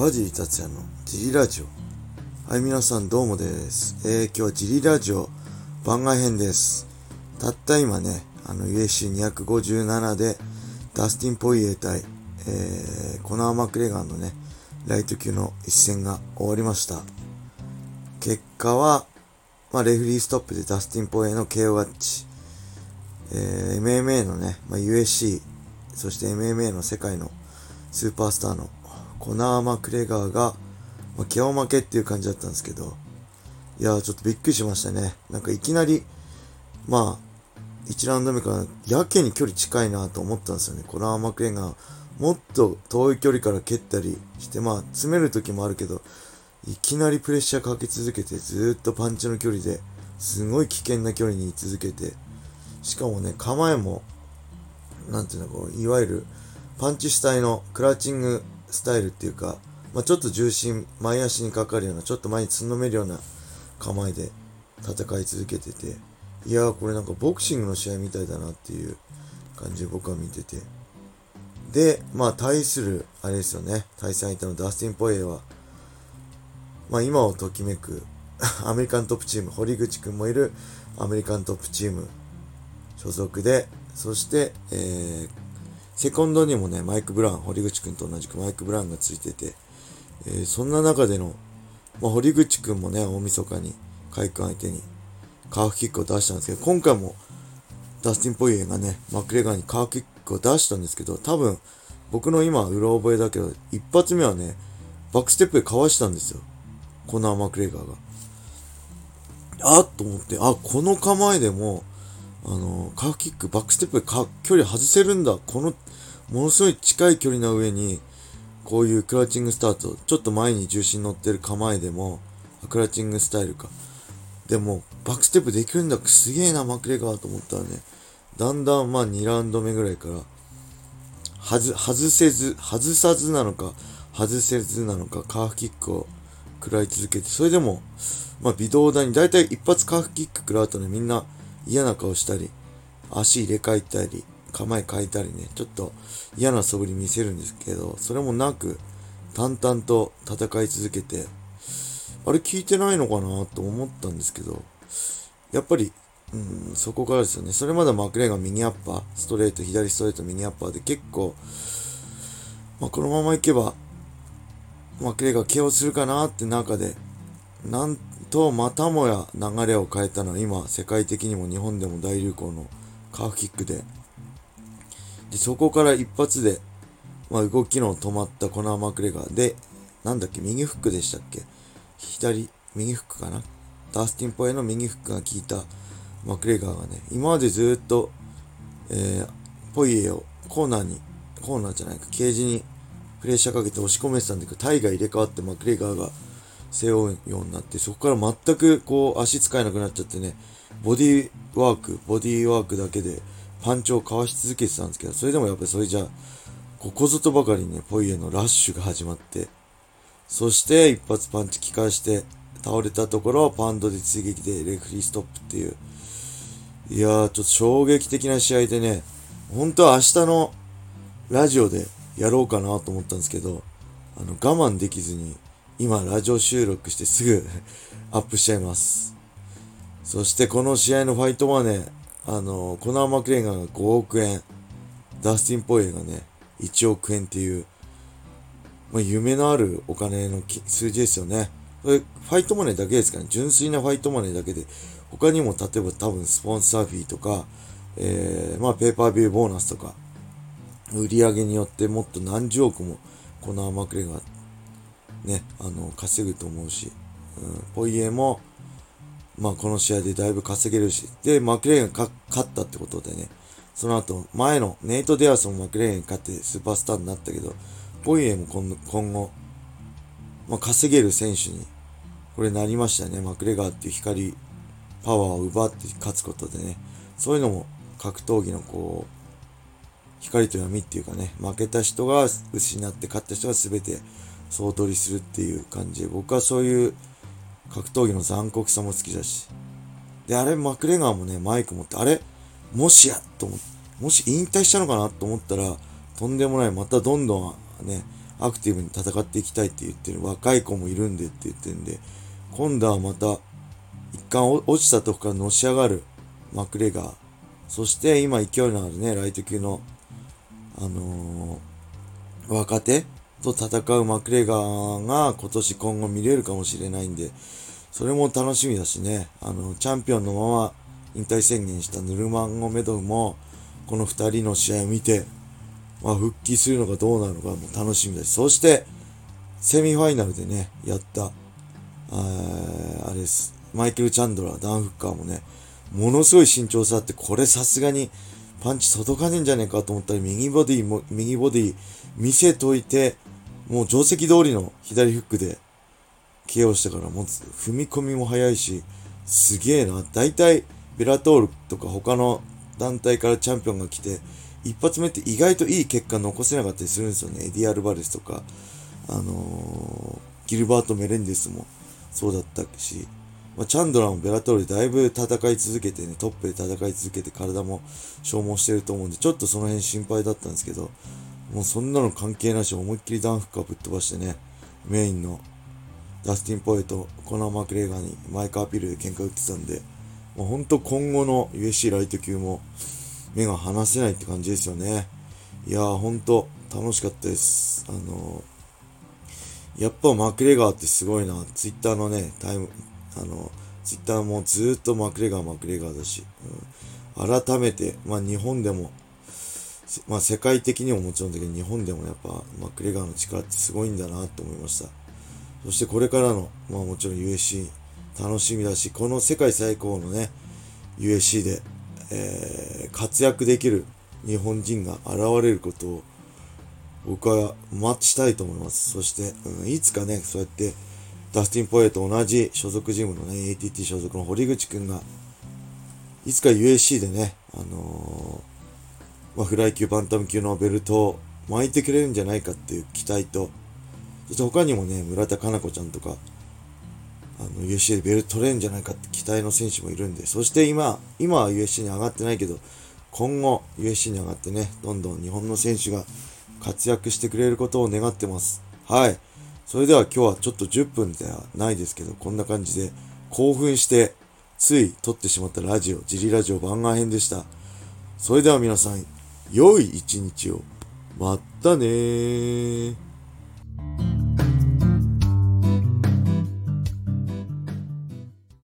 川尻達也のジリラジオ。はい、皆さんどうもです。えー、今日はジリラジオ番外編です。たった今ね、あの USC257 でダスティン・ポイエ対、えー、コナー・マクレガーのね、ライト級の一戦が終わりました。結果は、まあ、レフリーストップでダスティン・ポイエの KO ガッチ。えー、MMA のね、まあ、USC、そして MMA の世界のスーパースターのコナー・マクレガーが、まあ、気負けっていう感じだったんですけど、いやーちょっとびっくりしましたね。なんかいきなり、まあ、1ラウンド目からやけに距離近いなと思ったんですよね。コナー・マクレガー、もっと遠い距離から蹴ったりして、まあ、詰める時もあるけど、いきなりプレッシャーかけ続けて、ずっとパンチの距離で、すごい危険な距離に居続けて、しかもね、構えも、なんていうの、こう、いわゆる、パンチ主体のクラッチングスタイルっていうか、まあ、ちょっと重心、前足にかかるような、ちょっと前につんのめるような構えで戦い続けてて、いやーこれなんかボクシングの試合みたいだなっていう感じで僕は見てて。で、まあ対する、あれですよね、対戦相手のダスティン・ポエイは、まあ今をときめく アメリカントップチーム、堀口くんもいるアメリカントップチーム所属で、そして、えー、セコンドにもね、マイク・ブラウン、堀口くんと同じくマイク・ブラウンがついてて、えー、そんな中での、まあ、堀口くんもね、大晦日に、海君相手に、カーフキックを出したんですけど、今回も、ダスティン・ポイエがね、マクレガーにカーフキックを出したんですけど、多分、僕の今、うろ覚えだけど、一発目はね、バックステップでかわしたんですよ。コナー・マクレガーが。あっと思って、あ、この構えでも、あの、カーフキック、バックステップで距離外せるんだ。この、ものすごい近い距離の上に、こういうクラウチングスタート、ちょっと前に重心乗ってる構えでも、クラウチングスタイルか。でも、バックステップできるんだ。すげえな、マクレガーと思ったらね、だんだん、まあ、2ラウンド目ぐらいから、外、外せず、外さずなのか、外せずなのか、カーフキックを食らい続けて、それでも、まあ、微動だに、だいたい一発カーフキック食らうとね、みんな、嫌な顔したり、足入れ替えたり、構え変えたりね、ちょっと嫌な素振り見せるんですけど、それもなく、淡々と戦い続けて、あれ聞いてないのかなと思ったんですけど、やっぱり、うん、そこからですよね。それまでマクレーが右アッパー、ストレート、左ストレート、右アッパーで結構、まあ、このままいけば、マクレーが KO するかなって中で、なんとまたもや流れを変えたのは今世界的にも日本でも大流行のカーフキックで。でそこから一発で、まあ、動きの止まったコナー・マクレガー。でなんだっけ右フックでしたっけ？左右フックかな？ダースティン・ポエの右フックが効いたマクレガーがね今までずっと、えー、ポイエをコーナーにコーナーじゃないかケージにプレッシャーかけて押し込めてたんだけどタイが入れ替わってマクレガーが背負うようになって、そこから全くこう足使えなくなっちゃってね、ボディワーク、ボディワークだけでパンチをかわし続けてたんですけど、それでもやっぱりそれじゃあ、ここぞとばかりにね、ポイエのラッシュが始まって、そして一発パンチ効かして倒れたところをパンドで追撃でレフリーストップっていう、いやー、ちょっと衝撃的な試合でね、本当は明日のラジオでやろうかなと思ったんですけど、あの、我慢できずに、今ラジオ収録してすぐ アップしちゃいます。そしてこの試合のファイトマネー、あの、コナー・マクレーガーが5億円、ダスティン・ポイエがね、1億円っていう、まあ、夢のあるお金の数字ですよね。これ、ファイトマネーだけですからね。純粋なファイトマネーだけで、他にも例えば多分スポンサーフィーとか、えー、まあペーパービューボーナスとか、売り上げによってもっと何十億もコナー・マクレガーね、あの、稼ぐと思うし、うん、ポイエも、まあこの試合でだいぶ稼げるし、で、マクレーンが勝ったってことでね、その後、前のネイト・デアスもマクレーン勝ってスーパースターになったけど、ポイエも今今後、まあ稼げる選手に、これなりましたね。マクレガーっていう光、パワーを奪って勝つことでね、そういうのも格闘技のこう、光と闇っていうかね、負けた人が失って勝った人が全て総取りするっていう感じで、僕はそういう格闘技の残酷さも好きだし。で、あれ、マクレガーもね、マイク持って、あれ、もしやと思って、もし引退したのかなと思ったら、とんでもない、またどんどんね、アクティブに戦っていきたいって言ってる若い子もいるんでって言ってるんで、今度はまた、一貫落ちたとこからのし上がるマクレガー、そして今勢いのあるね、ライト級の、あのー、若手と戦うマクレガーが今年今後見れるかもしれないんで、それも楽しみだしね、あの、チャンピオンのまま引退宣言したヌルマンゴメドフも、この二人の試合を見て、まあ、復帰するのかどうなのかも楽しみだし、そして、セミファイナルでね、やった、ああれです、マイケル・チャンドラー、ダン・フッカーもね、ものすごい身長差あって、これさすがにパンチ届かねえんじゃねえかと思ったら、右ボディも、右ボディ見せといて、もう定石通りの左フックで KO したから、もう踏み込みも早いし、すげえな。大体、ベラトールとか他の団体からチャンピオンが来て、一発目って意外といい結果残せなかったりするんですよね。エディ・アルバレスとか、あのー、ギルバート・メレンデスもそうだったし、まあ、チャンドラーもベラトールでだいぶ戦い続けてね、トップで戦い続けて体も消耗してると思うんで、ちょっとその辺心配だったんですけど、もうそんなの関係なし、思いっきりダンフッカーぶっ飛ばしてね、メインのダスティン・ポエとコナー・マクレーガーにマイカーピールで喧嘩打ってたんで、もうほんと今後の USC ライト級も目が離せないって感じですよね。いやーほんと楽しかったです。あのー、やっぱマクレガーってすごいな。ツイッターのね、タイム、あの、ツイッターもずーっとマクレガー、マクレガーだし、うん、改めて、まあ日本でも、まあ世界的にももちろんだけど、日本でもやっぱマクレガーの力ってすごいんだなって思いました。そしてこれからの、まあもちろん USC 楽しみだし、この世界最高のね、USC で、えー、活躍できる日本人が現れることを僕は待ちたいと思います。そして、うん、いつかね、そうやってダスティン・ポエと同じ所属ジムのね、ATT 所属の堀口くんが、いつか USC でね、あのー、まあ、フライ級、バンタム級のベルトを巻いてくれるんじゃないかっていう期待と、そして他にもね、村田佳菜子ちゃんとか、あの、USC でベルト取れるんじゃないかって期待の選手もいるんで、そして今、今は USC に上がってないけど、今後 USC に上がってね、どんどん日本の選手が活躍してくれることを願ってます。はい。それでは今日はちょっと10分ではないですけど、こんな感じで興奮してつい撮ってしまったラジオ、ジリラジオ番外編でした。それでは皆さん、良い一日を。まったね。